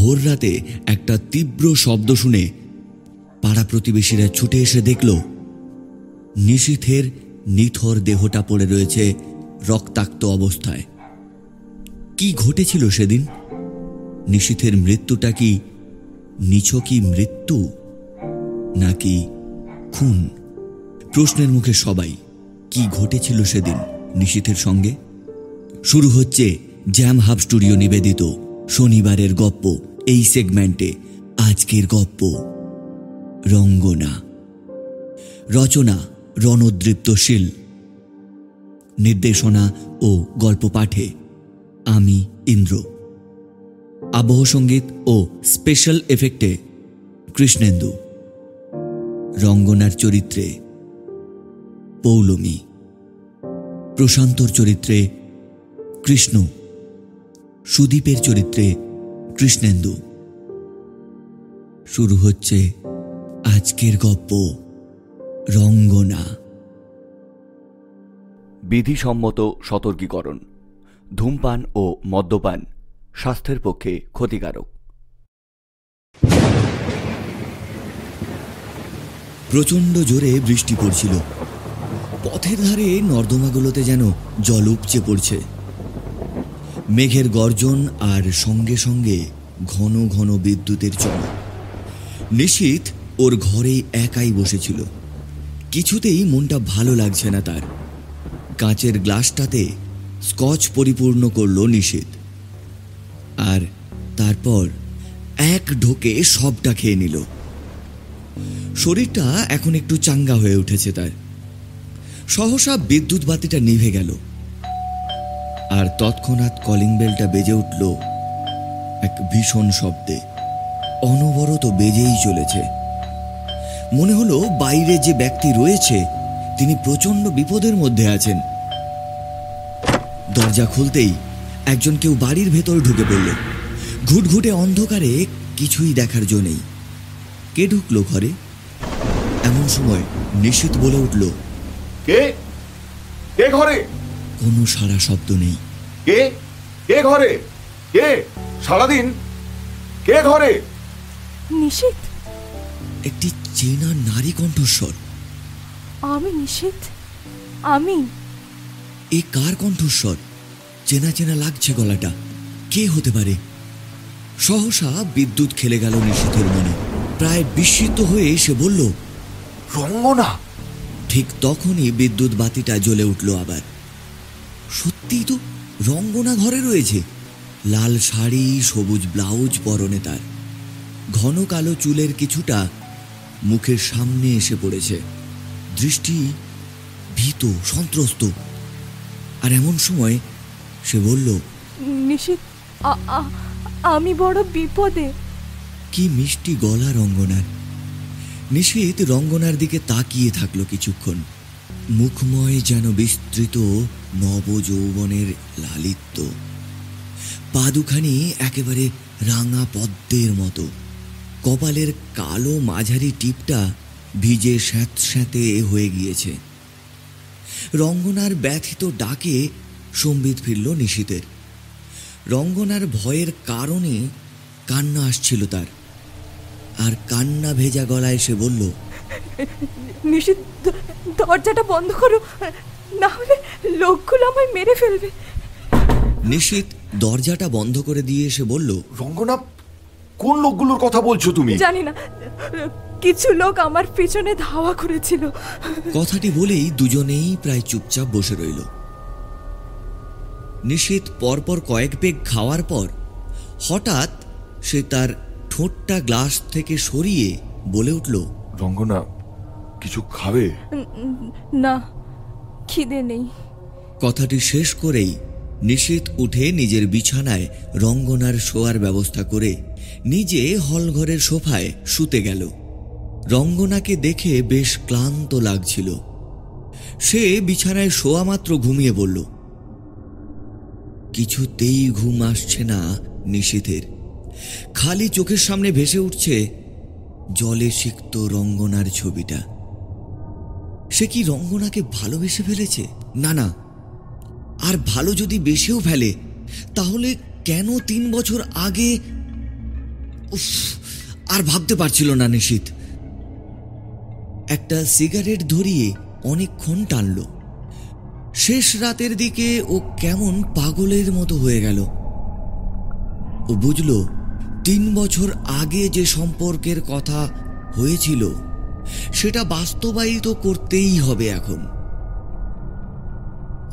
ভোর রাতে একটা তীব্র শব্দ শুনে পাড়া প্রতিবেশীরা ছুটে এসে দেখল, নিশীথের নিথর দেহটা পড়ে রয়েছে রক্তাক্ত অবস্থায়। কি ঘটেছিল সেদিন? নিশীথের মৃত্যুটা কি নিছকই মৃত্যু, নাকি খুন? প্রশ্নের মুখে সবাই, কি ঘটেছিল সেদিন নিশীথের সঙ্গে? শুরু হচ্ছে জ্যাম হাব স্টুডিও নিবেদিত শনিবারের গপ্প। এই সেগমেন্টে আজকের গপ্প। রঙ্গনা। রচনা রণদৃপ্তশীল নির্দেশনা ও গল্প পাঠে আমি ইন্দ্র। আবহ সংগীত ও স্পেশাল এফেক্টে কৃষ্ণেন্দু। রঙ্গনার চরিত্রে পৌলমী। প্রশান্তর চরিত্রে কৃষ্ণ। সুদীপের চরিত্রে কৃষ্ণেন্দু শুরু হচ্ছে আজকের গপ্প রঙ্গনা। বিধিসম্মত সতর্কীকরণ ধূমপান ও মদ্যপান স্বাস্থ্যের পক্ষে ক্ষতিকারক। প্রচণ্ড জোরে বৃষ্টি পড়ছিল। পথের ধারে নর্দমাগুলোতে যেন জল উপচে পড়ছে। মেঘের গর্জন আর সঙ্গে সঙ্গে ঘন ঘন বিদ্যুতের চমক। নিশীথ ওর ঘরেই একাই বসেছিল। কিছুতেই মনটা ভালো লাগছে না তার। কাঁচের গ্লাসটাতে স্কচ পরিপূর্ণ করল নিষেধ আর তারপর এক ঢোকে সবটা খেয়ে নিল। শরীরটা এখন একটু চাঙ্গা হয়ে উঠেছে তার। সহসা বিদ্যুৎ বাতিটা নিভে গেল। আর তৎক্ষণাৎ কলিং বেলটা বেজে উঠল এক ভীষণ শব্দে। অনবরত বেজেই চলেছে। মনে হলো বাইরে যে ব্যক্তি রয়েছে, তিনি প্রচণ্ড বিপদের মধ্যে আছেন। দরজা খুলতেই একজন কেউ বাড়ির ভেতর ঢুকে পড়ল। ঘুটঘুটে অন্ধকারে কিছুই দেখার জো নেই। কে ঢুকলো ঘরে? এমন সময় নিশ্চিত বলে উঠল, কে? কে ঘরে? কোনো সারা শব্দ নেই। কে? কে ঘরে? কে? সারাদিন? কে ঘরে? নিষেধ একটি চেনা নারী কণ্ঠস্বর। আমি নিষেধ আমি? এ কার কণ্ঠস্বর? চেনা চেনা লাগছে গলাটা। কে হতে পারে? সহসা বিদ্যুৎ খেলে গেল নিষেধের মনে। প্রায় বিস্মিত হয়ে সে বলল রঙ্গনা! ঠিক তখনই বিদ্যুৎ বাতিটা জ্বলে উঠল আবার। সত্যিই তো রঙ্গনা ঘরে রয়েছে। লাল শাড়ি সবুজ ব্লাউজ পরনে তার। ঘন কালো চুলের কিছুটা মুখের সামনে এসে পড়েছে। দৃষ্টি ভীত সন্ত্রস্ত। আর এমন সময় সে বলল আমি বড় বিপদে। কি মিষ্টি গলা রঙ্গনার। নিশীত রঙ্গনার দিকে তাকিয়ে থাকল কিছুক্ষণ। মুখময় যেন বিস্তৃত নবযৌবনের লালিত্য। পাদুখানি একেবারে রাঙা পদ্মের মতো। কপালের কালো মাঝারি টিপটা ভিজে স্যাঁতস্যাঁতে হয়ে গিয়েছে। রঙ্গনার ব্যথিত ডাকে সম্বিত ফিরল নিশীতের রঙ্গনার ভয়ের কারণে কান্না আসছিল তার। আর কান্না ভেজা গলায় সে বলল দরজাটা বন্ধ করো না হলে লোকগুলো আমায় মেরে ফেলবে। নিশীত দরজাটা বন্ধ করে দিয়ে এসে বলল রঙ্গনা কোন লোকগুলোর কথা বলছো তুমি? জানি না। কিছু লোক আমার পিছনে ধাওয়া করেছিল। কথাটি বলেই দুজনেই প্রায় চুপচাপ বসে রইল। নিশীত পরপর কয়েক পেগ খাওয়ার পর হঠাৎ সে তার ঠোঁটটা গ্লাস থেকে সরিয়ে বলে উঠল রঙ্গনা কিছু খাবে? না খিদে নেই। কথাটি শেষ করেই নিশীত উঠে নিজের বিছানায় রঙ্গনার শোয়ার ব্যবস্থা করে নিজে হলঘরের সোফায় শুতে গেল। রঙ্গনাকে দেখে বেশ ক্লান্ত লাগছিল। সে বিছানায় শোয়া মাত্র ঘুমিয়ে পড়ল। কিছুতেই ঘুম আসছে না নিশীথের খালি চোখের সামনে ভেসে উঠছে জলে সিক্ত রঙ্গনার ছবিটা। সে কি রঙ্গনাকে ভালোবেসে ফেলেছে? না না। আর ভালো যদি বেশেও ফেলে, তাহলে কেন তিন বছর আগে? উফ, আর ভাবতে পারছিল না নিশীত। একটা সিগারেট ধরিয়ে অনেকক্ষণ টানল। শেষ রাতের দিকে ও কেমন পাগলের মতো হয়ে গেল। ও বুঝল, তিন বছর আগে যে সম্পর্কের কথা হয়েছিল সেটা বাস্তবায়িত করতেই হবে এখন।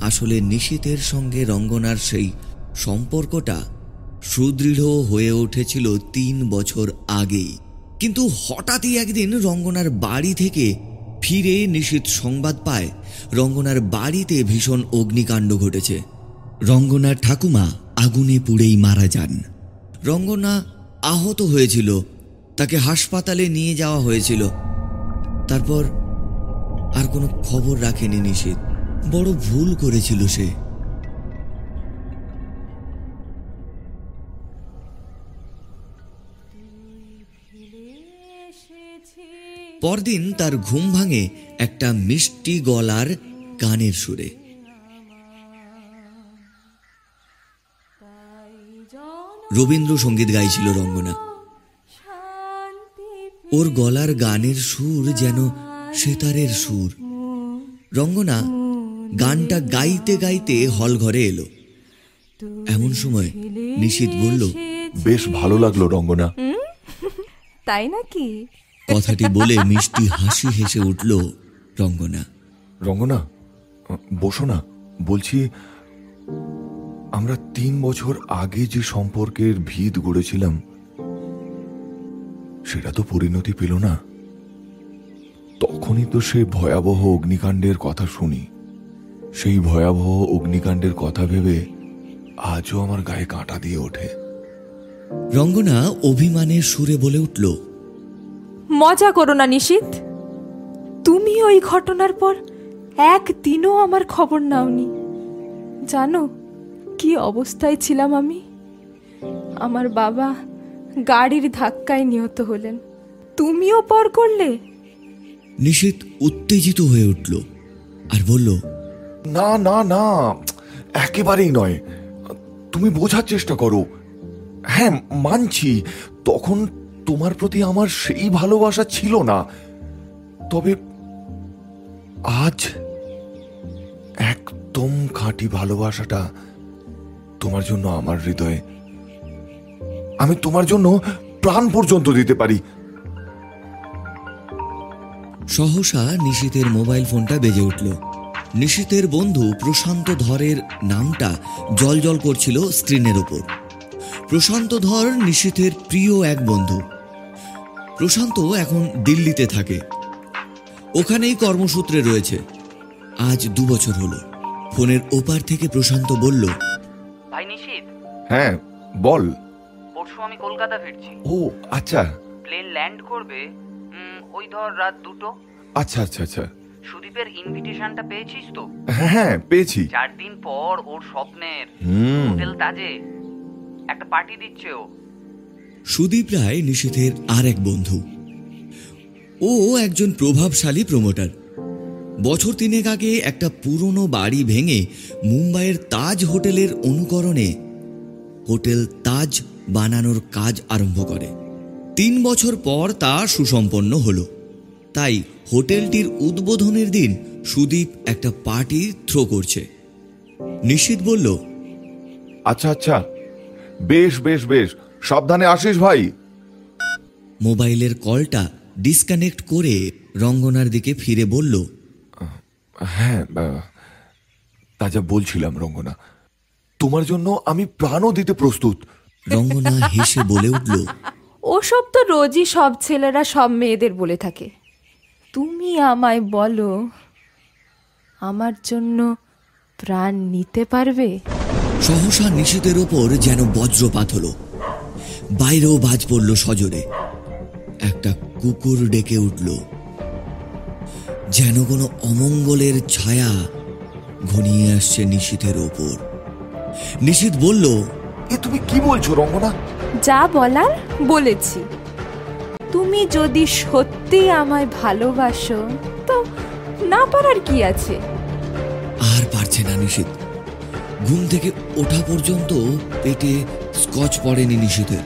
আসলে নিশীতের সঙ্গে রঙ্গনার সেই সম্পর্কটা সুদৃঢ় হয়ে উঠেছিল তিন বছর আগেই। কিন্তু হঠাৎই একদিন রঙ্গনার বাড়ি থেকে ফিরে নিশীত সংবাদ পায়, রঙ্গনার বাড়িতে ভীষণ অগ্নিকাণ্ড ঘটেছে। রঙ্গনার ঠাকুমা আগুনে পুড়েই মারা যান। রঙ্গনা আহত হয়েছিল, তাকে হাসপাতালে নিয়ে যাওয়া হয়েছিল। তারপর আর কোনো খবর রাখেনি নিশীত বড় ভুল করেছিল সে। পরদিন তার ঘুম ভাঙে একটা মিষ্টি গলার গানের সুরে। রবীন্দ্রসঙ্গীত গাইছিল রঙ্গনা। ওর গলার গানের সুর যেন সেতারের সুর। রঙ্গনা গানটা গাইতে গাইতে হল ঘরে এলো। এমন সময় নিশীত বলল বেশ ভালো লাগল রঙ্গনা। তাই নাকি? কথাটি বলে মিষ্টি হাসি হেসে উঠল রঙ্গনা। রঙ্গনা বসো না বলছি আমরা তিন বছর আগে যে সম্পর্কের ভিত গড়েছিলাম সেটা তো পরিণতি পেল না। তখনই তো সে ভয়াবহ অগ্নিকাণ্ডের কথা শুনি। সেই ভয়াবহ অগ্নিকাণ্ডের কথা ভেবে আজও আমার গায়ে কাঁটা দিয়ে ওঠে। রঙ্গনা অভিমানের সুরে বলে উঠল মজা করো না নিশীত। তুমি ওই ঘটনার পর একদিনও আমার খবর নাওনি। জানো কি অবস্থায় ছিলাম আমি? আমার বাবা গাড়ির ধাক্কায় নিহত হলেন। তুমিও পর করলে। নিশীত উত্তেজিত হয়ে উঠল আর বলল না না না একেবারেই নয়। তুমি বোঝার চেষ্টা করো। হ্যাঁ মানছি তখন তোমার প্রতি আমার সেই ভালোবাসা ছিল না। তবে আজ একদম খাঁটি ভালোবাসাটা তোমার জন্য আমার হৃদয়ে আমি তোমার জন্য প্রাণ পর্যন্ত দিতে পারি। সহসা নিশীতের মোবাইল ফোনটা বেজে উঠল। নিশীতের বন্ধু প্রশান্ত ধরের নামটা জলজল করছিল স্ক্রিনের ওপর প্রশান্ত ধর নিশীথের প্রিয় এক বন্ধু। প্রশান্ত এখন দিল্লিতে থাকে। ওখানেই কর্মসূত্রে রয়েছে। আজ দু বছর হলো। ফোনের ওপার থেকে প্রশান্ত বলল ভাই নিশীত। হ্যাঁ বল। পরশু আমি কলকাতা ফিরছি। ও আচ্ছা। প্লেন ল্যান্ড করবে ওই ধর রাত দুটো। আচ্ছা আচ্ছা আচ্ছা। সুদীপের ইনভিটেশনটা পেয়েছিস তো? হ্যাঁ হ্যাঁ পেয়েছি। চার দিন পর ওর স্বপ্নের হোটেল তাজে। একটা পার্টি দিচ্ছে ও। সুদীপ রায় নিশীথের আর এক বন্ধু। ও একজন প্রভাবশালী প্রমোটার বছর তিনেক আগে একটা পুরনো বাড়ি ভেঙে মুম্বাইয়ের তাজ হোটেলের অনুকরণে হোটেল তাজ বানানোর কাজ আরম্ভ করে। তিন বছর পর তা সুসম্পন্ন হলো। তাই হোটেলটির উদ্বোধনের দিন সুদীপ একটা পার্টি থ্রো করছে। নিশ্চিত বলল আচ্ছা আচ্ছা। বেশ বেশ বেশ। সাবধানে আসিস ভাই। মোবাইলের কলটা ডিসকানেক্ট করে রঙ্গনার দিকে ফিরে বলল হ্যাঁ তা যা বলছিলাম রঙ্গনা। তোমার জন্য আমি প্রাণও দিতে প্রস্তুত। রঙ্গনা হেসে বলে উঠল ওসব তো রোজই সব ছেলেরা সব মেয়েদের বলে থাকে। তুমি আমায় বলো আমার জন্য প্রাণ নিতে পারবে? সহসা নিশীতের ওপর যেন বজ্রপাত হলো। বাইরেও বাজ পড়ল সজোরে। একটা কুকুর ডেকে উঠল যেন কোনো অমঙ্গলের ছায়া ঘনিয়ে আসছে নিশীথের ওপর। নিশীত বলল এ তুমি কি বলছো রঙ্গনা? যা বলার বলেছি। তুমি যদি সত্যি আমায় ভালোবাসো তো না পারার কি আছে? আর পারছে না নিশীত ঘুম থেকে ওঠা পর্যন্ত পেটে স্কচ পড়েনি নিশীথের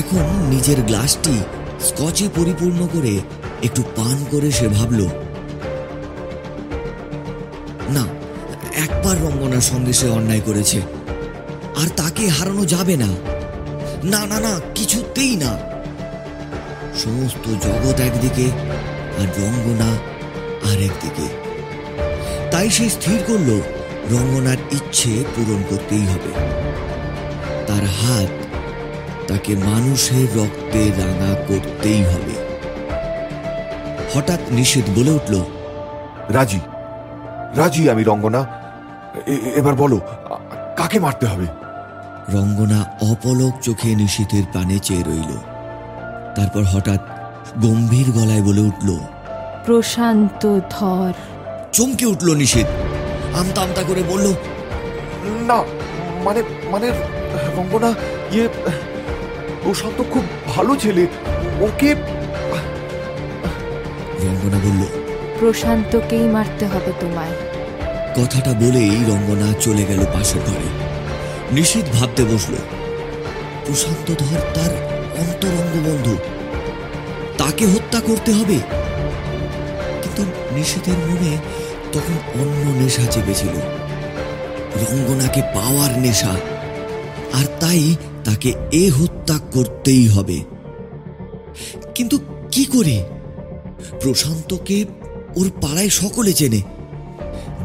এখন নিজের গ্লাসটি স্কচে পরিপূর্ণ করে একটু পান করে সে ভাবল না একবার রঙ্গনার সঙ্গে সে অন্যায় করেছে। আর তাকে হারানো যাবে না। না না না, কিছুতেই না। সমস্ত জগৎ একদিকে আর রঙ্গনা আর একদিকে। তাই সে স্থির করল, রঙ্গনার ইচ্ছে পূরণ করতেই হবে। তার হাত তাকে মানুষের রক্তে রাঙা করতেই হবে। হঠাৎ নিষেধ বলে উঠল, রাজি রাজি আমি রঙ্গনা। এবার বলো কাকে মারতে হবে? রঙ্গনা অপলক চোখে নিশীথের পানে চেয়ে রইল। তারপর হঠাৎ গম্ভীর গলায় বলে উঠল প্রশান্ত ধর। চমকে উঠল নিষেধ আমতা আমতা করে বলল না মানে মানে রঙ্গনা ইয়ে প্রশান্ত খুব ভালো ছেলে। ওকে রঙ্গনা বলল প্রশান্তকেই মারতে হবে তোমায়। কথাটা বলেই রঙ্গনা চলে গেল পাশের ঘরে। নিশীথ ভাবতে বসল। প্রশান্ত ধর তার অন্তরঙ্গ বন্ধু। তাকে হত্যা করতে হবে। কিন্তু নিশীথের মনে তখন অন্য নেশা চেপেছিল। রঙ্গনাকে পাওয়ার নেশা। আর তাই তাকে এ হত্যা করতেই হবে। কিন্তু কি করে? প্রশান্তকে ওর পাড়ায় সকলে চেনে।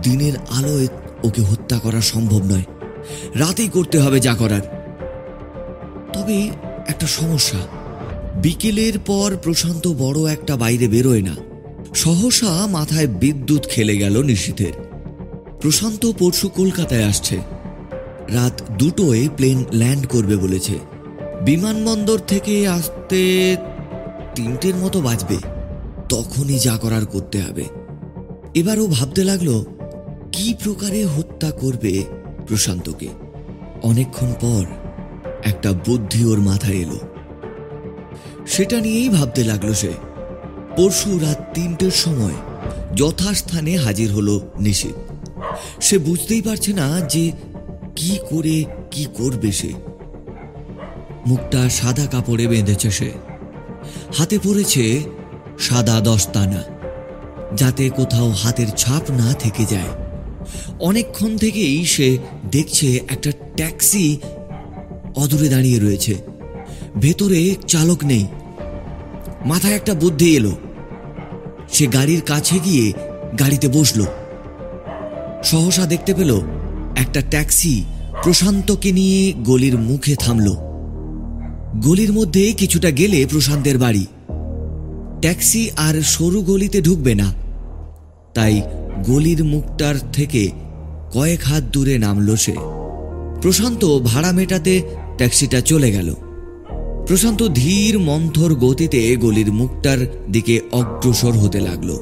দিনের আলোয় ওকে হত্যা করা সম্ভব নয়। রাতেই করতে হবে যা করার। তবে একটা সমস্যা। বিকেলের পর প্রশান্ত বড় একটা বাইরে বেরোয় না। সহসা মাথায় বিদ্যুৎ খেলে গেল নিশীথের। প্রশান্ত পরশু কলকাতায় আসছে। রাত দুটোয় প্লেন ল্যান্ড করবে বলেছে। বিমানবন্দর থেকে আসতে তিনটের মতো বাজবে। তখনই যা করার করতে হবে। এবারও ভাবতে লাগল, কি প্রকারে হত্যা করবে প্রশান্তকে। অনেকক্ষণ পর একটা বুদ্ধি ওর মাথায় এলো। সেটা নিয়েই ভাবতে লাগল সে। পরশু রাত তিনটের সময় যথাস্থানে হাজির হলো নিশীত। সে বুঝতেই পারছে না যে কি করে, কি করবে সে। মুখটা সাদা কাপড়ে বেঁধেছে সে। হাতে পড়েছে সাদা দস্তানা, যাতে কোথাও হাতের ছাপ না থেকে যায়। অনেকক্ষণ থেকেই সে দেখছে একটা ট্যাক্সি অদূরে দাঁড়িয়ে রয়েছে। ভেতরে চালক নেই। মাথায় একটা বুদ্ধি এলো। সে গাড়ির কাছে গিয়ে গাড়িতে বসল। সহসা দেখতে পেল, একটা ট্যাক্সি প্রশান্তকে নিয়ে গলির মুখে থামল। গলির মধ্যে কিছুটা গেলে প্রশান্তের বাড়ি। ট্যাক্সি আর সরু গলিতে ঢুকবে না। তাই গলির মুখটার থেকে কয়েক হাত দূরে নামল সে। প্রশান্ত ভাড়া মেটাতে ট্যাক্সিটা চলে গেল। প্রশান্ত ধীর, মন্থর গতিতে গলির মুখটার দিকে অগ্রসর হতে লাগল।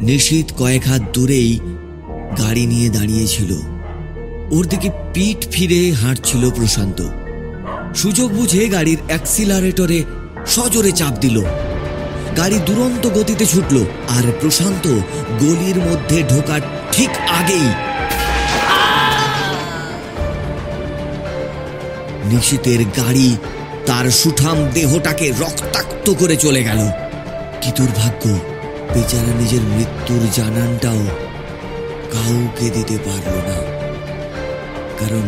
নিশীত কয়েক হাত দূরেই গাড়ি নিয়ে দাঁড়িয়েছিল। ওর দিকে পিঠ ফিরে হাঁটছিল প্রশান্ত। সুযোগ বুঝে গাড়ির অ্যাক্সিলারেটরে সজোরে চাপ দিল। গাড়ি দুরন্ত গতিতে ছুটল আর প্রশান্ত গলির মধ্যে ঢোকার ঠিক আগেই নিশীতের গাড়ি তার সুঠাম দেহটাকে রক্তাক্ত করে চলে গেল। কি দুর্ভাগ্য, বেচারা নিজের মৃত্যুর জানানটাও কাউকে দিতে পারল না। কারণ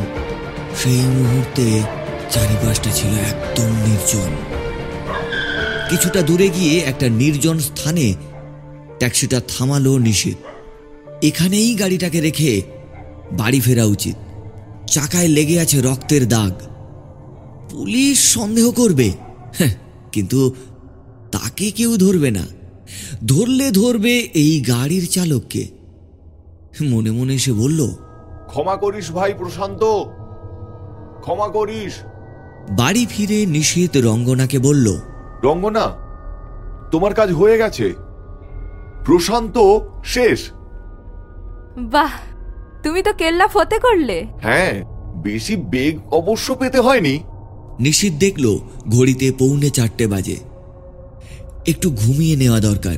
সেই মুহূর্তে চারিপাশটা ছিল একদম নির্জন। কিছুটা দূরে গিয়ে একটা নির্জন স্থানে ট্যাক্সিটা থামালো নিষেধ এখানেই গাড়িটাকে রেখে বাড়ি ফেরা উচিত। চাকায় লেগে আছে রক্তের দাগ। পুলিশ সন্দেহ করবে। হ্যাঁ, কিন্তু তাকে কেউ ধরবে না। ধরলে ধরবে এই গাড়ির চালককে। মনে মনে সে বলল ক্ষমা করিস ভাই প্রশান্ত। ক্ষমা করিস। বাড়ি ফিরে নিষেধ রঙ্গনাকে বলল রঙ্গনা তোমার কাজ হয়ে গেছে। প্রশান্ত শেষ। বাহ তুমি তো কেল্লা ফতে করলে। হ্যাঁ বেশি বেগ অবশ্য পেতে হয়নি। নিশীত দেখল ঘড়িতে পৌনে চারটে বাজে। একটু ঘুমিয়ে নেওয়া দরকার।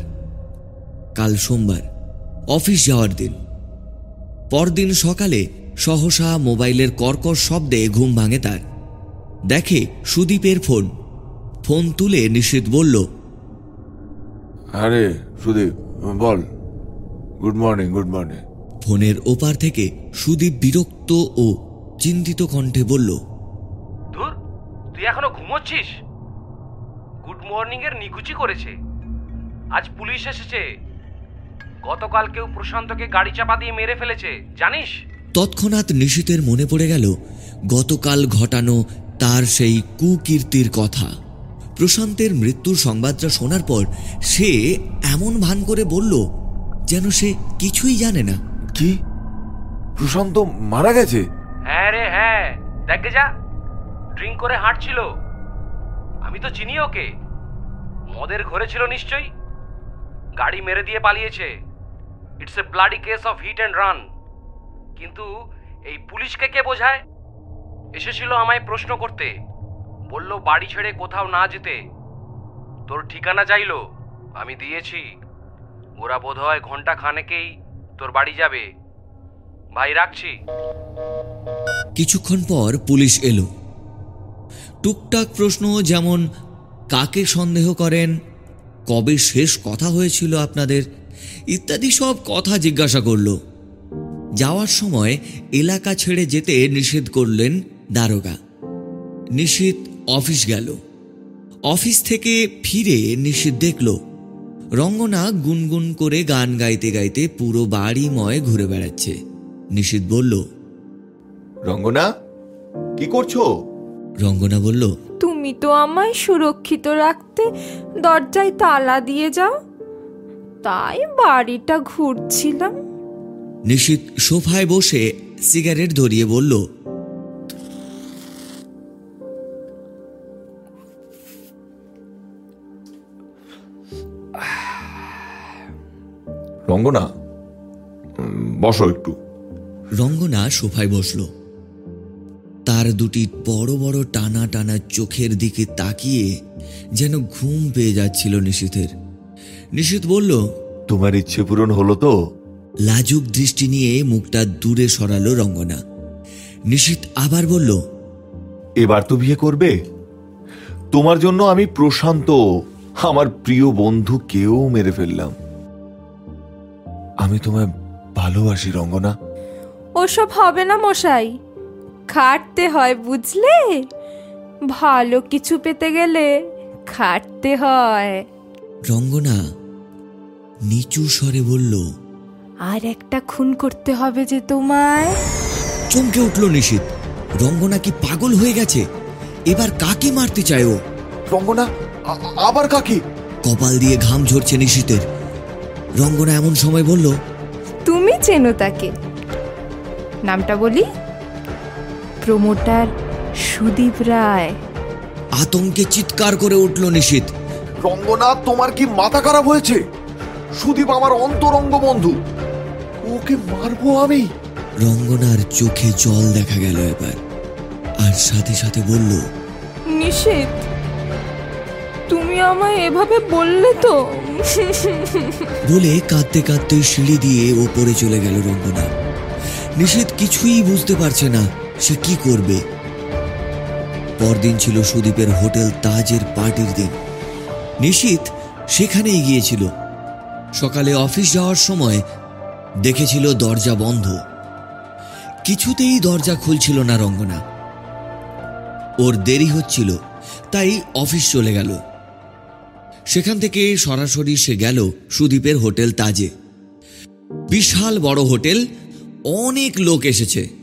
কাল সোমবার অফিস যাওয়ার দিন। পরদিন সকালে সহসা মোবাইলের কর্কর শব্দে ঘুম ভাঙে তার। দেখে সুদীপের ফোন। ফোন তুলে নিশীত বলল আরে সুদীপ বল। Good morning good morning. ফোনের ওপার থেকে সুদীপ বিরক্ত ও চিন্তিত কণ্ঠে বলল তুই এখনও ঘুমোচ্ছিস? গুড মর্নিং এর নিকুচি করেছে। আজ পুলিশ এসেছে। গতকাল কেউ প্রশান্তকে গাড়ি চাপা দিয়ে মেরে ফেলেছে জানিস? তৎক্ষণাৎ নিশীতের মনে পড়ে গেল গতকাল ঘটানো তার সেই কুকীর্তির কথা। প্রশান্তের মৃত্যুর সংবাদটা শোনার পর সে এমন ভান করে বলল যেন সে কিছুই জানে না। কি? প্রশান্ত মারা গেছে? হ্যাঁ রে হ্যাঁ। দেখে যা। ড্রিঙ্ক করে হাঁটছিল। আমি তো চিনি ওকে। মদের ঘরে ছিল নিশ্চয়ই। গাড়ি মেরে দিয়ে পালিয়েছে। It's a bloody case of hit and run কিন্তু এই পুলিশকে কে বোঝায়? এসেছিল আমায় প্রশ্ন করতে। বলল, বাড়ি ছেড়ে কোথাও না যেতে। তোর ঠিকানা চাইলো, আমি দিয়েছি। ওরা বোধহয় ঘণ্টা খানেকেই তোর বাড়ি যাবে। ভাই, রাখছি। কিছুক্ষণ পর পুলিশ এলো। টুকটাক প্রশ্ন যেমন, কাকে সন্দেহ করেন? কবে শেষ কথা হয়েছিল আপনাদের? ইত্যাদি সব কথা জিজ্ঞাসা করল। যাওয়ার সময় এলাকা ছেড়ে যেতে নিষেধ করলেন দারোগা। নিশীত অফিস গেল। অফিস থেকে ফিরে নিশীত দেখল। রঙ্গনা গুনগুন করে গান গাইতে গাইতে পুরো বাড়িময় ঘুরে বেড়াচ্ছে। নিশীত বলল রঙ্গনা কি করছ? রঙ্গনা বলল তুমি তো আমায় সুরক্ষিত রাখতে দরজায় তালা দিয়ে যাও। তাই বাড়িটা ঘুরছিলাম। নিশীত সোফায় বসে সিগারেট ধরিয়ে বলল রঙ্গনা বসো একটু। রঙ্গনা সোফায় বসল। তার দুটি বড় বড় টানা টানা চোখের দিকে তাকিয়ে যেন ঘুম পেয়ে যাচ্ছিল নিশীথের। নিশীথ বলল তোমার ইচ্ছে পূরণ হলো তো? লাজুক দৃষ্টি নিয়ে মুখটা দূরে সরালো রঙ্গনা। নিশীথ আবার বলল এবার তো বিয়ে করবে। তোমার জন্য আমি প্রশান্ত আমার প্রিয় বন্ধু কেউ মেরে ফেললাম। আমি তোমায় ভালোবাসি রঙ্গনা। ওসব হবে না মশাই। খাটতে হয় বুঝলে? ভালো কিছু পেতে গেলে খাটতে হয়। রঙ্গনা নিচু স্বরে বলল আর একটা খুন করতে হবে যে তোমায়। চমকে উঠল নিশীত। রঙ্গনা কি পাগল হয়ে গেছে? এবার কাকে মারতে চায় ও? রঙ্গনা আবার কাকে? কপাল দিয়ে ঘাম ঝরছে নিশীতের। রঙ্গনা এমন সময় বলল তুমি চেনো তাকে। নামটা বলি? প্রমোটার সুদীপ রায়। আতঙ্কে চিৎকার করে উঠল নিশীত। রঙ্গনা তোমার কি মাথা খারাপ হয়েছে? সুদীপ আমার অন্তরঙ্গ বন্ধু। ওকে মারবো আমি? রঙ্গনার চোখে জল দেখা গেল এবার। আর সাথে সাথে বলল নিষেধ তুমি আমায় এভাবে বললে তো? বলে কাঁদতে কাঁদতে সিঁড়ি দিয়ে ওপরে চলে গেল রঙ্গনা নিষেধ কিছুই বুঝতে পারছে না। সে কি করবে? পরদিন ছিল সুদীপের হোটেল তাজের পার্টির দিন। নিশীত সেখানেই গিয়েছিল। সকালে অফিস যাওয়ার সময় দেখেছিল দরজা বন্ধ। কিছুতেই দরজা খুলছিল না রঙ্গনা। ওর দেরি হচ্ছিল, তাই অফিস চলে গেল। সেখান থেকে সরাসরি সে গেল সুদীপের হোটেল তাজে। বিশাল বড় হোটেল, অনেক লোক এসেছে।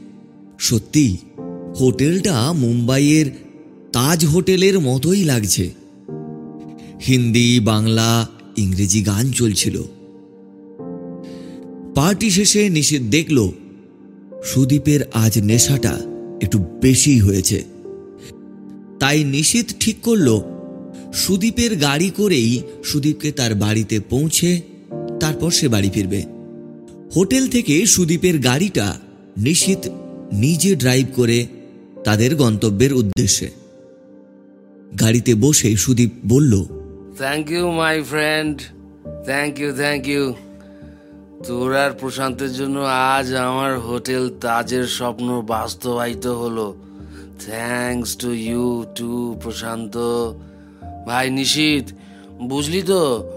সত্যি, হোটেলটা মুম্বাইয়ের তাজ হোটেলের মতোই লাগছে। হিন্দি, বাংলা, ইংরেজি গান চলছিল। পার্টি শেষে নিষেধ দেখল, সুদীপের আজ নেশাটা একটু বেশি হয়েছে। তাই নিষেধ ঠিক করল, সুদীপের গাড়ি করেই সুদীপকে তার বাড়িতে পৌঁছে তারপর সে বাড়ি ফিরবে। হোটেল থেকে সুদীপের গাড়িটা নিশীত নিজে ড্রাইভ করে তাদের গন্তব্যের উদ্দেশ্যে। গাড়িতে বসে সুদীপ বলল thank you my friend thank you thank you তোর আর প্রশান্তের জন্য আজ আমার হোটেল তাজের স্বপ্ন বাস্তবায়িত হলো। Thanks to you too Prashant. ভাই নিশীত, বুঝলি তো?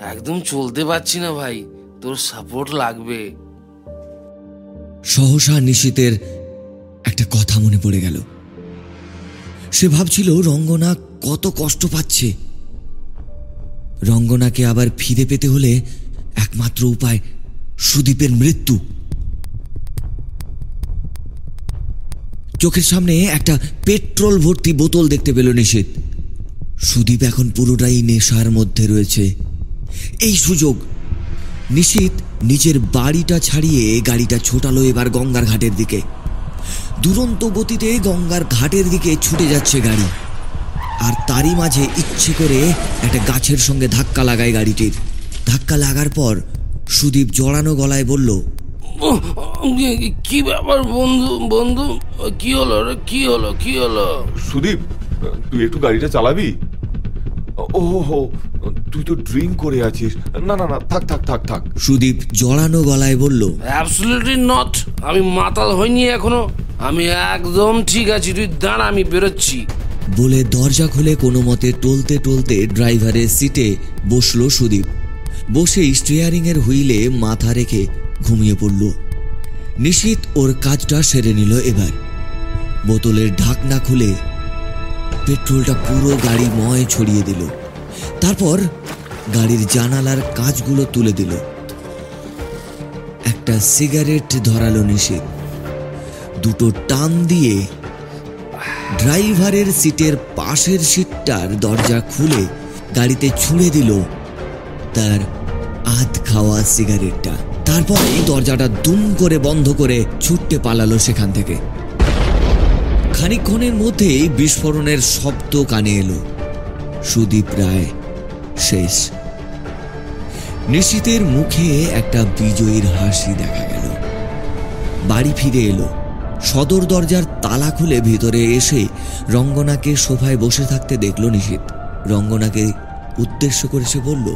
একদম চলতে পারছি না ভাই। তোর সাপোর্ট লাগবে। সহসা নিশীতের একটা কথা মনে পড়ে গেল। সে ভাবছিল রঙ্গনা কত কষ্ট পাচ্ছে। রঙ্গনাকে আবার ফিরে পেতে হলে একমাত্র উপায় সুদীপের মৃত্যু। চোখের সামনে একটা পেট্রোল ভর্তি বোতল দেখতে পেল নিশীত। সুদীপ এখন পুরোটাই নেশার মধ্যে রয়েছে। এই সুযোগ নিশীত নিজের বাড়িটা ছাড়িয়ে গাড়িটা ছোটালো এবার গঙ্গার ঘাটের দিকে। দুরন্ত গতিতে গঙ্গার ঘাটের দিকে ছুটে যাচ্ছে গাড়ি। আর তারই মাঝে ইচ্ছে করে একটা গাছের সঙ্গে ধাক্কা লাগায় গাড়িটির। ধাক্কা লাগার পর সুদীপ জড়ানো গলায় বলল কি ব্যাপার বন্ধু বন্ধু? কি হলো রে? কি হলো? কি হলো? সুদীপ তুই একটু গাড়িটা চালাবি? ও হো তুই তো ড্রিঙ্ক করে আছিস। না না না থাক থাক থাক থাক। সুদীপ জড়ানো গলায় বলল অ্যাবসলিউটলি নট আমি মাতাল হইনি এখনও। আমি একদম ঠিক আছি। তুই দাঁড়া আমি বেরোচ্ছি। বলে দরজা খুলে কোনো মতে টলতে টলতে ড্রাইভারের সিটে বসল সুদীপ। বসে স্টিয়ারিং এর হুইলে মাথা রেখে ঘুমিয়ে পড়ল। নিশীত ওর কাজটা সেরে নিল এবার। বোতলের ঢাকনা খুলে পেট্রোলটা পুরো গাড়ি ময় ছড়িয়ে দিল। তারপর গাড়ির জানালার কাজগুলো তুলে দিল। একটা সিগারেট ধরালো নিশীত দুটো টান দিয়ে ড্রাইভারের সিটের পাশের সিটটার দরজা খুলে গাড়িতে ছুঁড়ে দিল তার আধ খাওয়া সিগারেটটা। তারপর এই দরজাটা দুম করে বন্ধ করে ছুটতে পালালো সেখান থেকে। খানিকক্ষণের মধ্যেই বিস্ফোরণের শব্দ কানে এলো। সুদীপ রায় শেষ। নিশীতের মুখে একটা বিজয়ীর হাসি দেখা গেল। বাড়ি ফিরে এলো। সদর দরজার তালা খুলে ভিতরে এসে রঙ্গনাকে সোফায় বসে থাকতে দেখল নিশীত রঙ্গনাকে উদ্দেশ্য করে সে বলল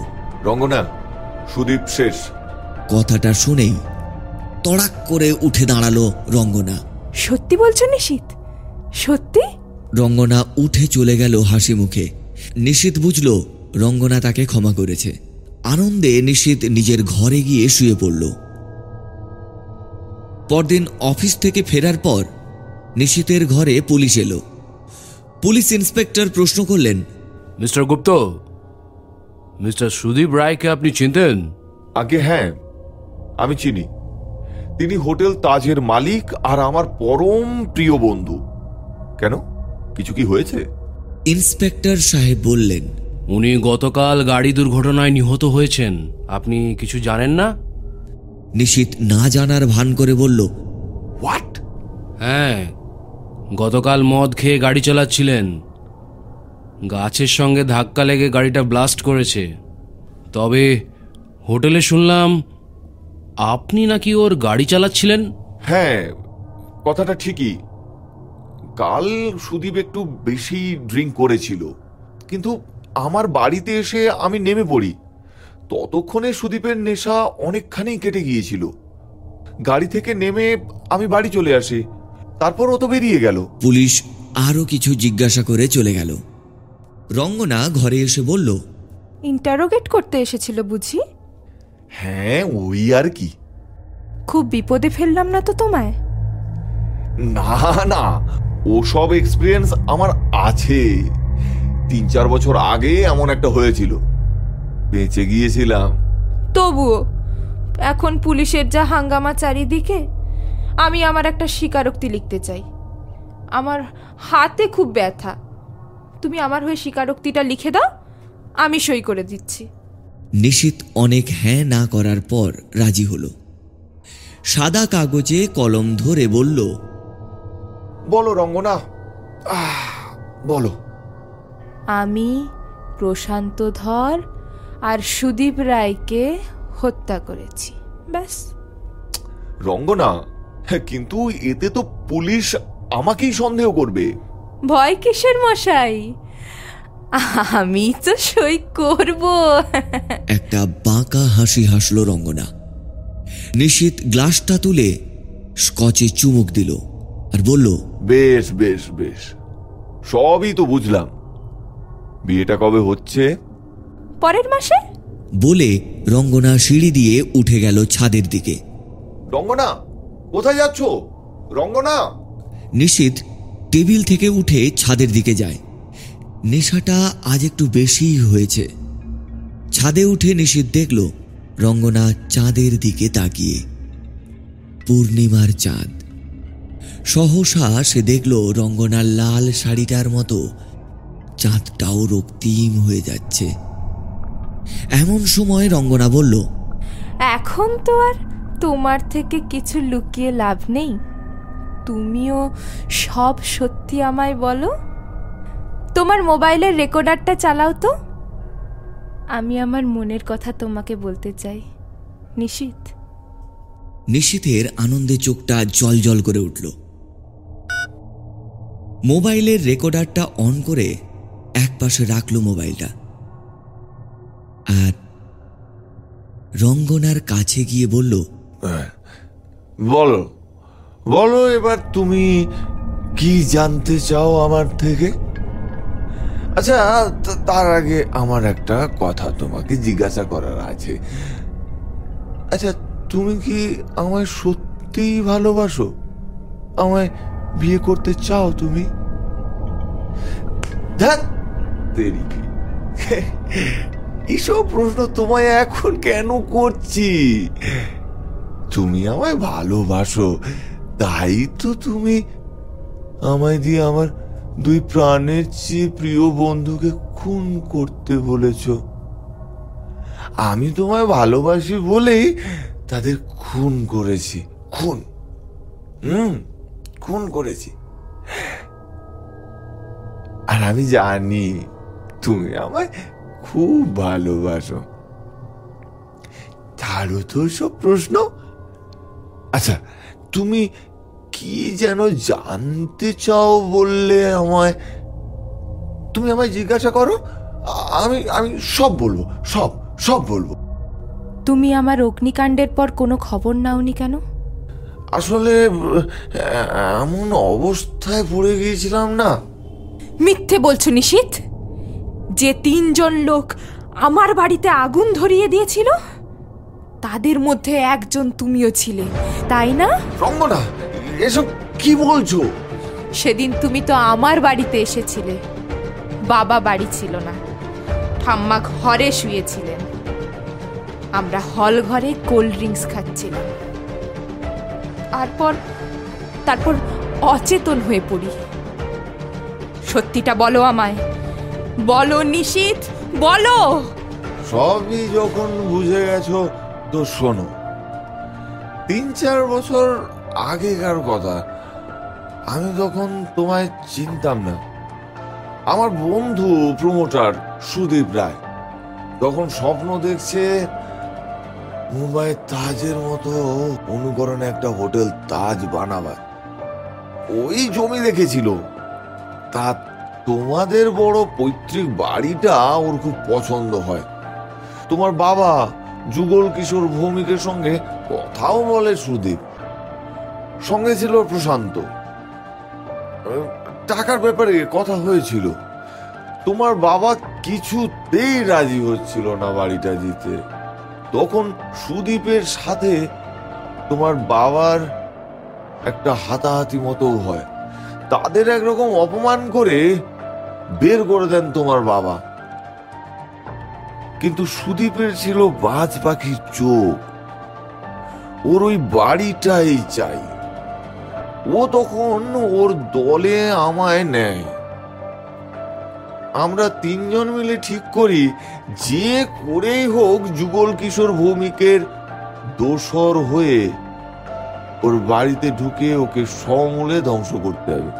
রঙ্গনা সুদীপ শেষ। কথাটা শুনেই তড়াক করে উঠে দাঁড়াল রঙ্গনা। সত্যি বলছো নিশীত সত্যি? রঙ্গনা উঠে চলে গেল হাসি মুখে। নিশীত বুঝল রঙ্গনা তাকে ক্ষমা করেছে। আনন্দে নিশীত নিজের ঘরে গিয়ে শুয়ে পড়ল। পরদিন অফিস থেকে ফেরার পর নিশীতের ঘরে পুলিশ এলো। পুলিশ ইন্সপেক্টর প্রশ্ন করলেন মিস্টার গুপ্ত মিস্টার সুদীপ রায়কে আপনি চিনতেন? আগে হ্যাঁ আমি চিনি। তিনি হোটেল তাজের মালিক আর আমার পরম প্রিয় বন্ধু। কেন? কিছু কি হয়েছে? ইন্সপেক্টর সাহেব বললেন উনি গতকাল গাড়ি দুর্ঘটনায় নিহত হয়েছেন। আপনি কিছু জানেন না? নিশীত না জানার ভান করে বলল হোয়াট হ্যাঁ গতকাল মদ খেয়ে গাড়ি চালাচ্ছিলেন। গাছের সঙ্গে ধাক্কা লেগে গাড়িটা ব্লাস্ট করেছে। তবে হোটেলে শুনলাম আপনি নাকি ওর গাড়ি চালাচ্ছিলেন? হ্যাঁ কথাটা ঠিকই। কাল সুদীপ একটু বেশি ড্রিঙ্ক করেছিল। কিন্তু আমার বাড়িতে এসে আমি নেমে পড়ি। ততক্ষণে সুদীপের নেশা অনেকখানি কেটে গিয়েছিল। গাড়ি থেকে নেমে আমি বাড়ি চলে আসি। তারপর ও তো বেরিয়ে গেল। পুলিশ আরও কিছু জিজ্ঞাসা করে চলে গেল। রঙ্গনা ঘরে এসে বলল ইন্টারোগেট করতে এসেছিল বুঝি? হ্যাঁ ওই আর কি। খুব বিপদে ফেললাম না তো তোমায়? না না ওসব এক্সপিরিয়েন্স আমার আছে। তিন চার বছর আগে এমন একটা হয়েছিল। বেঁচে গিয়েছিলাম। তবুও এখন পুলিশের যা হাঙ্গামা চারিদিকে আমি আমার একটা স্বীকারোক্তি লিখতে চাই। আমার হাতে খুব ব্যথা। তুমি আমার হয়ে স্বীকারোক্তিটা লিখে দাও আমি সই করে দিচ্ছি। নিশীত অনেক হ্যাঁ না করার পর রাজি হলো। সাদা কাগজে কলম ধরে বলল বলো রঙ্গনা। আহ, বলো। আমি প্রশান্ত ধর আর সুদীপ রায়কে হত্যা করেছি ব্যাস। রঙ্গনা হ্যাঁ, কিন্তু এতে তো পুলিশ আমাকেই সন্দেহ করবে। ভয় কিসের মশাই? আমি তো সই করব। একটা বাঁকা হাসি হাসল রঙ্গনা। নিশীত গ্লাসটা তুলে স্কচে চুমুক দিল। আর বলল বেশ বেশ বেশ। সবই তো বুঝলাম। বিয়েটা কবে হচ্ছে? পরের মাসে? বলে রঙ্গনা সিঁড়ি দিয়ে উঠে গেল ছাদের দিকে। রঙ্গনা কোথায় যাচ্ছ? রঙ্গনা! নিশীত টেবিল থেকে উঠে ছাদের দিকে যায়। নেশাটা আজ একটু বেশিই হয়েছে। ছাদে উঠে নিশীত দেখল রঙ্গনা চাঁদের দিকে তাকিয়ে। পূর্ণিমার চাঁদ। সহসা সে দেখল রঙ্গনার লাল শাড়িটার মতো। চাঁদটাও রক্তিম হয়ে যাচ্ছে। এমন সময় রঙ্গনা বলল এখন তো আর তোমার থেকে কিছু লুকিয়ে লাভ নেই। তুমিও সব সত্যি আমায় বলো। তোমার মোবাইলের রেকর্ডারটা চালাও তো। আমি আমার মনের কথা তোমাকে বলতে চাই নিশীত নিশীথের আনন্দে চোখটা জল করে উঠল। মোবাইলের রেকর্ডারটা অন করে এক পাশে রাখল মোবাইলটা। আর রঙ্গনার কাছে গিয়ে বলল বলো বলো এবার তুমি কি জানতে চাও আমার থেকে? আচ্ছা তার আগে আমার একটা কথা তোমাকে জিজ্ঞাসা করার আছে। আচ্ছা তুমি কি আমায় সত্যিই ভালোবাসো? আমায় বিয়ে করতে চাও তুমি? তেরিকি। এসব প্রশ্ন তোমায় এখন কেন করছি? তুমি আমায় ভালোবাসো তাই তো তুমি আমায় দিয়ে আমার দুই প্রাণের চেয়ে প্রিয় বন্ধুকে খুন করতে বলেছ। আমি তোমায় ভালোবাসি বলেই তাদের খুন করেছি। খুন। হুম? খুন করেছি। আর আমি জানি তুমি আমায় খুব ভালোবাসো। তারও তো সব প্রশ্ন। আচ্ছা তুমি কি যেন জানতে চাও বললে আমায়? তুমি আমায় জিজ্ঞাসা করো। আমি আমি সব বলব, সব সব বলব। তুমি আমার অগ্নিকাণ্ডের পর কোনো খবর নাওনি কেন? আসলে এমন অবস্থায় পড়ে গিয়েছিলাম না। মিথ্যে বলছো নিশীত যে তিনজন লোক আমার বাড়িতে আগুন ধরিয়ে দিয়েছিল তাদের মধ্যে একজন তুমিও ছিলে তাই না? রঙ্গনা এসব কি বলছো? সেদিন তুমি তো আমার বাড়িতে এসেছিলে বাবা বাড়ি ছিল না ঠাম্মা ঘরে শুয়েছিলেন আমরা হল ঘরে কোল্ড ড্রিঙ্কস খাচ্ছিলাম। তারপর তারপর অচেতন হয়ে পড়ি। সত্যিটা বলো আমায়। বলো নিশীত, বলো। সবই যখন বুঝে গেছো, তো শোনো। তিন চার বছর আগেকার কথা। আমি তখন তোমায় চিনতাম না। আমার বন্ধু, প্রমোটার সুদীপ রায় তখন স্বপ্ন দেখছে মুম্বাই তাজের মতো অনুকরণে একটা হোটেল তাজ বানাবার। ওই জমি দেখেছিল। তা তোমাদের বড় পৈতৃক বাড়িটা ওর খুব পছন্দ হয়। তোমার বাবা যুগল কিশোর ভৌমিকের সঙ্গে কথাও বলে সুদীপ। সঙ্গে ছিল প্রশান্ত। টাকার ব্যাপারে কথা হয়েছিল। তোমার বাবা কিছুতেই রাজি হচ্ছিল না বাড়িটা দিতে। তখন সুদীপের সাথে তোমার বাবার একটা হাতাহাতি মতো হয়। তাদের একরকম অপমান করে বের করে দেন তোমার বাবা। কিন্তু সুদীপের ছিল বাজ পাখির চোখ। ওর ওই বাড়িটাই চাই। ও তখন ওর দলে আমায় নেয়। আমরা তিনজন মিলে ঠিক করি, যে করেই হোক যুগল কিশোর ভৌমিকের দোসর হয়ে ওর বাড়িতে ঢুকে ওকে সমূলে ধ্বংস করতে হবে।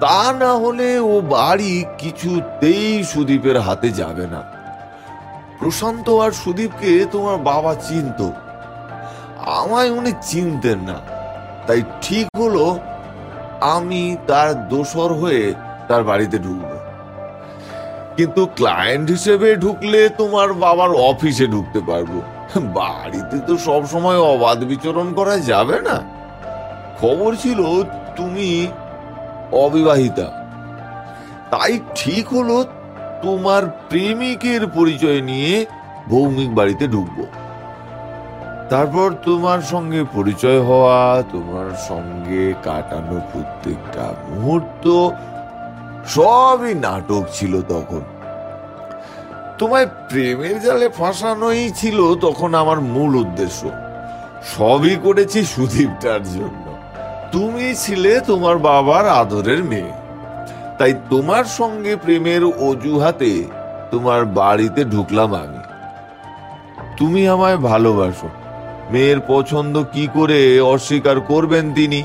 তা না হলে ও বাড়ি কিছুতেই সুদীপের হাতে যাবে না। প্রশান্ত আর সুদীপকে তোমার বাবা চিনত। আমায় উনি চিনতেন না। তাই ঠিক হলো আমি তার দোসর হয়ে তার বাড়িতে ঢুকবো। কিন্তু ক্লায়েন্ট হিসেবে ঢুকলে তোমার বাবার অফিসে ঢুকতে পারব। বাড়িতে তো সব সময় অবাধ বিচরণ করা যাবে না। খবর ছিল তুমি অবিবাহিতা। তাই ঠিক হলো তোমার প্রেমিকের পরিচয় নিয়ে ভৌমিক বাড়িতে ঢুকবো। তারপর তোমার সঙ্গে পরিচয় হওয়া, তোমার সঙ্গে কাটানো প্রত্যেকটা মুহূর্ত সবই নাটক ছিল তখন। তোমায় প্রেমের জালে ফাঁসানোই ছিল তখন আমার মূল উদ্দেশ্য। সবই করেছি সুদীপটার জন্য। তুমি ছিলে তোমার বাবার আদরের মেয়ে। তাই তোমার সঙ্গে প্রেমের অজুহাতে তোমার বাড়িতে ঢুকলাম আমি। তুমি আমায় ভালোবাসো। মেয়ের পছন্দ কি করে অস্বীকার করবেন তিনি?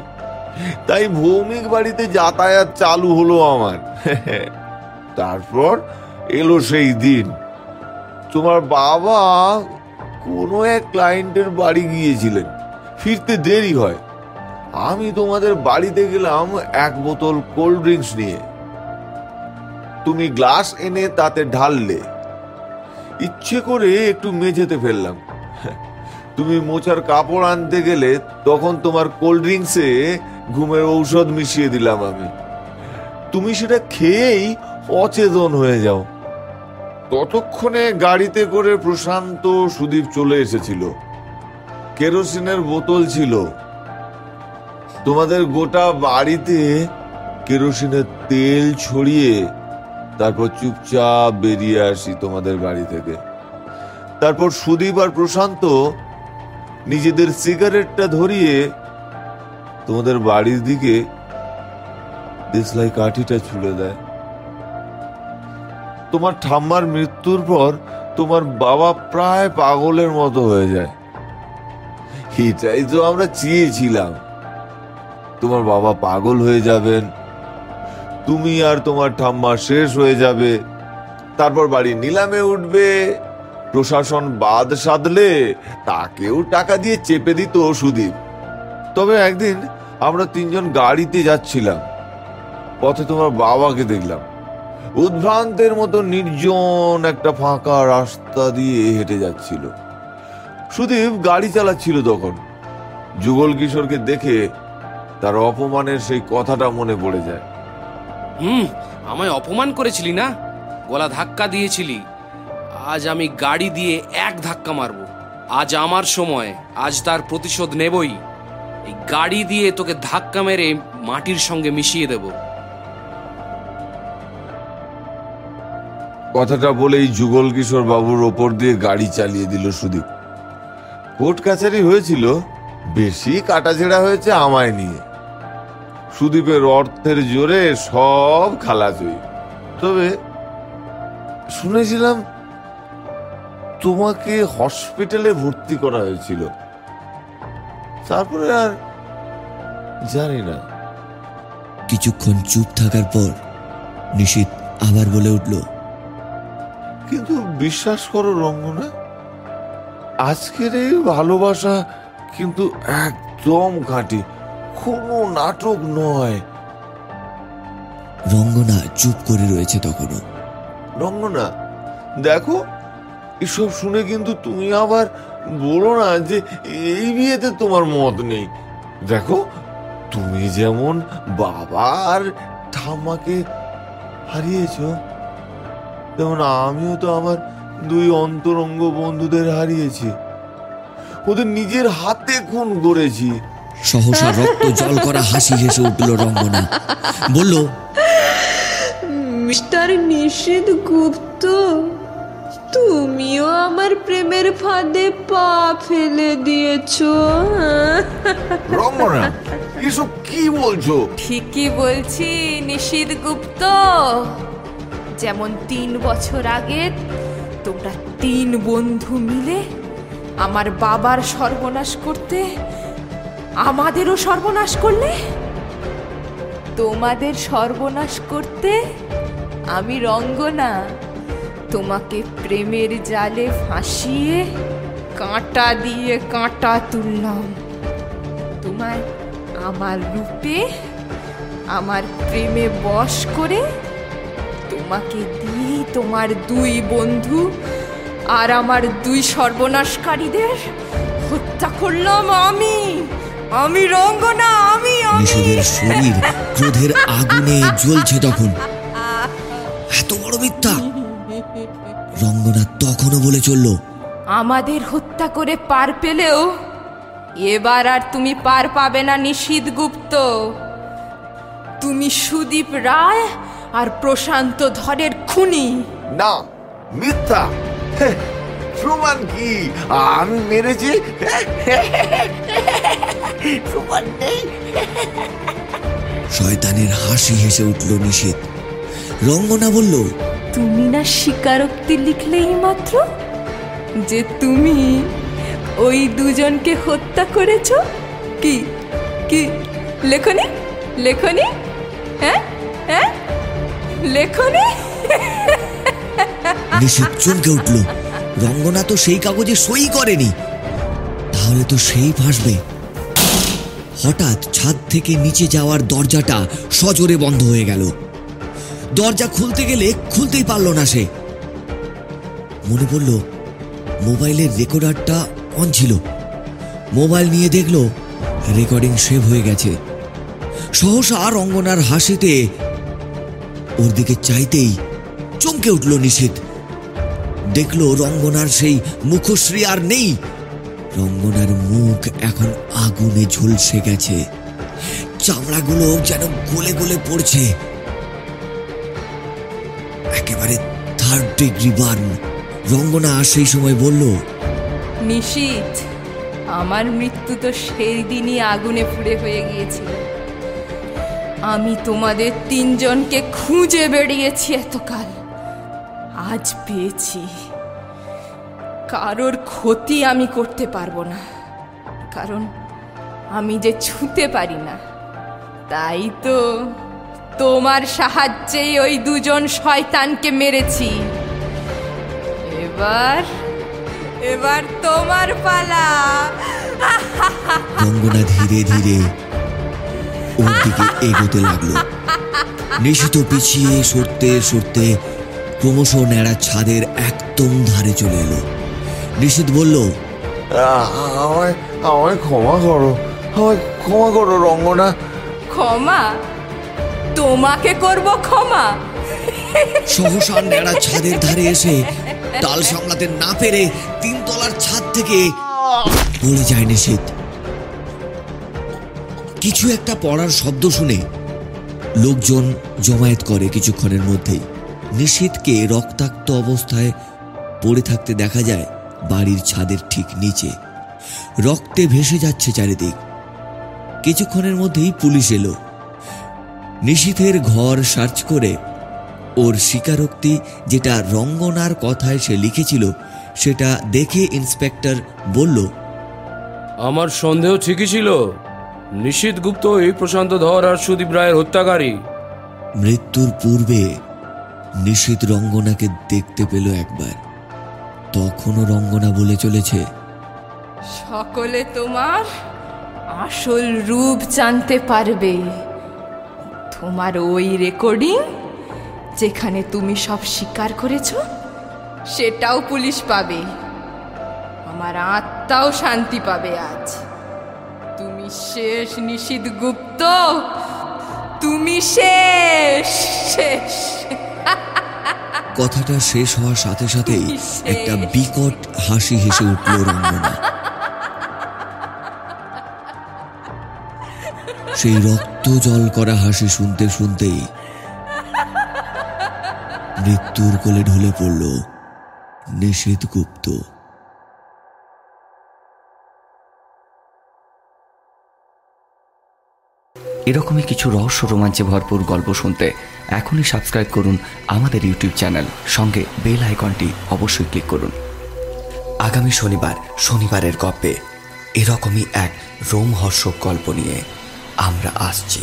তাই ভৌমিক বাড়িতে যাতায়াত চালু হলো আমার। তারপর এলো সেই দিন। তোমার বাবা কোনো এক ক্লায়েন্টের বাড়ি গিয়েছিলেন। ফিরতে দেরি হয়। আমি তোমাদের বাড়িতে গেলাম এক বোতল কোল্ড ড্রিঙ্কস নিয়ে। তুমি গ্লাস এনে তাতে ঢাললে। ইচ্ছে করে একটু মেঝেতে ফেললাম। তুমি মোচার কাপড় আনতে গেলে তখন তোমার কোল্ড ড্রিঙ্কসে ঘুমের ঔষধ মিশিয়ে দিলাম আমি। তুমি সেটা খেয়েই অচেতন হয়ে যাও। ততক্ষণে গাড়িতে করে প্রশান্ত সুদীপ চলে এসেছিল। কেরোসিনের বোতল ছিল। তোমাদের গোটা বাড়িতে কেরোসিনের তেল ছড়িয়ে তারপর চুপচাপ বেরিয়ে আসি তোমাদের বাড়ি থেকে। তারপর সুদীপ আর প্রশান্ত নিজেদের সিগারেটটা ধরিয়ে তোমাদের বাড়ির দিকে দেশলাই কাঠিটা ছুড়ে দেয়। তোমার ঠাম্মার মৃত্যুর পর তোমার বাবা প্রায় পাগলের মতো হয়ে যায়। এটাই তো আমরা চেয়েছিলাম। তোমার বাবা পাগল হয়ে যাবেন। তুমি আর তোমার ঠাম্মা শেষ হয়ে যাবে। তারপর বাড়ি নিলামে উঠবে। প্রশাসন বাদ সাধলে তাকেও টাকা দিয়ে চেপে দিত সুদীপ তবে একদিন আমরা তিনজন গাড়িতে যাচ্ছিলাম। পথে তোমার বাবাকে দেখলাম। উদ্ভ্রান্তের মতো নির্জন একটা ফাঁকা রাস্তা দিয়ে হেঁটে যাচ্ছিল। সুদীপ গাড়ি চালাচ্ছিল তখন। যুগল কিশোরকে দেখে তার অপমানের সেই কথাটা মনে পড়ে যায়। হুম, আমায় অপমান করেছিলি না? গলা ধাক্কা দিয়েছিলি। আজ আমি গাড়ি দিয়ে এক ধাক্কা মারবো। আজ আমার সময়, আজ তার প্রতিশোধ নেবই। এই গাড়ি দিয়ে তোকে ধাক্কা মেরে মাটির সঙ্গে মিশিয়ে দেব। কথাটা বলেই যুগল কিশোর বাবুর ওপর দিয়ে গাড়ি চালিয়ে দিল সুদীপ। কোর্ট কাছারি হয়েছিল, বেশি কাটাছেড়া হয়েছে আমায় নিয়ে। সুদীপের অর্থের জোরে সব খালাস হই তবে শুনেছিলাম তোমাকে হসপিটালে ভর্তি করা হয়েছিল। তারপরে আর জানি না। কিছুক্ষণ চুপ থাকার পর নিশীত আবার বলে উঠল কিন্তু বিশ্বাস করো রঙ্গনা আজকের এই ভালোবাসা কিন্তু একদম ঘাঁটি কোনো নাটক নয়। রঙ্গনা চুপ করে রয়েছে তখনও। রঙ্গনা দেখো এসব শুনে কিন্তু তুমি আবার বলো না যে এই বিয়েতে তোমার মত নেই। দেখো তুমি যেমন বাবা আর ঠাম্মাকে হারিয়েছো তেমন আমিও তো আমার দুই অন্তরঙ্গ বন্ধুদের হারিয়েছি। ওদের নিজের হাতে খুন করেছি। সহসা রক্ত জল করা হাসি হেসে উঠল রঙ্গনা। বলল মিস্টার নিশীত গুপ্ত। তুমিও আমার প্রেমের ফাঁদে পা ফেলে দিয়েছ হ্যাঁ? রঙ্গনা এসব কি বলছো? ঠিকই বলছি নিশীত গুপ্ত। যেমন তিন বছর আগে তোমরা তিন বন্ধু মিলে আমার বাবার সর্বনাশ করতে আমাদেরও সর্বনাশ করলে? তোমাদের সর্বনাশ করতে আমি রঙ্গনা। তোমাকে প্রেমের জালে ফাঁসিয়ে কাঁটা দিয়ে কাঁটা তুললাম। তোমায় আমার রূপে, আমার প্রেমে বশ করে তোমাকে দিয়ে তোমার দুই বন্ধু আর আমার দুই সর্বনাশকারীদের হত্যা করলাম আমি। আমি রঙ্গনা, আমি নিষেধের শরীর ক্রোধের আগুনে জ্বলছে তখন। এত বড় মিথ্যা! রঙ্গনা তখনও বলে চলল আমাদের হত্যা করে পার পেলেও এবার আর তুমি পার পাবে না নিশীত গুপ্ত। তুমি সুদীপ রায় আর প্রশান্ত ধরের খুনি। না মিথ্যা। প্রমাণ কি? আমি মেরেছি? প্রমাণ নেই। শয়তানের হাসি হেসে উঠল নিষেধ। রঙ্গনা বলল তুমি না স্বীকারোক্তি লিখলেই মাত্র? যে তুমি ওই দুজনকে হত্যা করেছ? কি? কি? লেখনি? লেখনি? হ্যাঁ? হ্যাঁ? লেখনি? নিষেধ চমকে উঠল। রঙ্গনা তো সেই কাগজে সই করেনি। তাহলে তো সেই ফাঁসবে। হঠাৎ ছাদ থেকে নিচে যাওয়ার দরজাটা সজোরে বন্ধ হয়ে গেল। দরজা খুলতে গেলে খুলতেই পারল না সে। মনে পড়ল, মোবাইলের রেকর্ডারটা অন ছিল। মোবাইল নিয়ে দেখল, রেকর্ডিং সেভ হয়ে গেছে। সহসা রঙ্গনার হাসিতে ওর দিকে চাইতেই চমকে উঠল নিষেধ। দেখল রঙ্গনার সেই মুখশ্রী আর নেই। রঙ্গনার মুখ এখন আগুনে ঝলসে গেছে। চামড়াগুলো যেন গলে গলে পড়ছে। Third degree burn. রঙ্গনা সেই সময় বলল নিশীত আমার মৃত্যু তো সেই দিনই আগুনে পুড়ে হয়ে গিয়েছিল। আমি তোমাদের তিনজনকে খুঁজে বেরিয়েছি এতকাল। আজ পেয়েছি। কারোর ক্ষতি আমি করতে পারব না। কারণ আমি যে ছুঁতে পারি না, তাই তো তোমার সাহায্যেই ওই দুজন শয়তানকে মেরেছি। এবার এবার তোমার পালা। রঙ্গনা ধীরে ধীরে ওর দিকে এগোতে লাগল। নিশিত পিছিয়ে সরতে সরতে ক্রমশ ন্যাড়া ছাদের একদম ধারে চলে এলো। নিশিত বলল আমায় আমায় ক্ষমা করো আমায় ক্ষমা করো রঙ্গনা। ক্ষমা? তোমাকে করব ক্ষমা। সহসা ন্যাড়া ছাদের ধারে এসে ডাল সামলাতে না পেরে তিনতলার ছাদ থেকে পড়ে যায় নিশীত কিছু একটা পড়ার শব্দ শুনে লোকজন জমায়েত করে কিছুক্ষণের মধ্যেই। নিশীথকে রক্তাক্ত অবস্থায় পড়ে থাকতে দেখা যায় বাড়ির ছাদের ঠিক নিচে। রক্তে ভেসে যাচ্ছে চারিদিক। কিছুক্ষণের মধ্যেই পুলিশ এলো। নিশীথের ঘর সার্চ করে ওর স্বীকারোক্তি যেটা রঙ্গনার কথায় সে লিখেছিল সেটা দেখে ইন্সপেক্টর বলল আমার সন্দেহ ঠিকই ছিল। নিশীত গুপ্ত এই প্রশান্ত ধর আর সুদীপ রায়ের হত্যাকারী। মৃত্যুর পূর্বে নিশীত রঙ্গনাকে দেখতে পেল একবার। তখনও রঙ্গনা বলে চলেছে সকলে তোমার আসল রূপ জানতে পারবে। তোমার ওই রেকর্ডিং যেখানে তুমি সব স্বীকার করেছ সেটাও পুলিশ পাবে। আমার আত্মাও শান্তি পাবে আজ। তুমি শেষ নিশীত গুপ্ত। তুমি শেষ শেষ। কথাটা শেষ হওয়ার সাথে সাথেই একটা বিকট হাসি হেসে উঠল রঙ্গনা। সেই রক্ত জল করা হাসি শুনতে শুনতেই মৃত্যুর কোলে ঢলে পড়ল নিষেধ গুপ্ত। এরকমই কিছু রহস্য রোমাঞ্চে ভরপুর গল্প শুনতে এখনই সাবস্ক্রাইব করুন আমাদের ইউটিউব চ্যানেল সঙ্গে বেল আইকনটি অবশ্যই ক্লিক করুন। আগামী শনিবার, শনিবারের গল্পে এরকমই এক রোমহর্ষক গল্প নিয়ে। আমরা আসছি।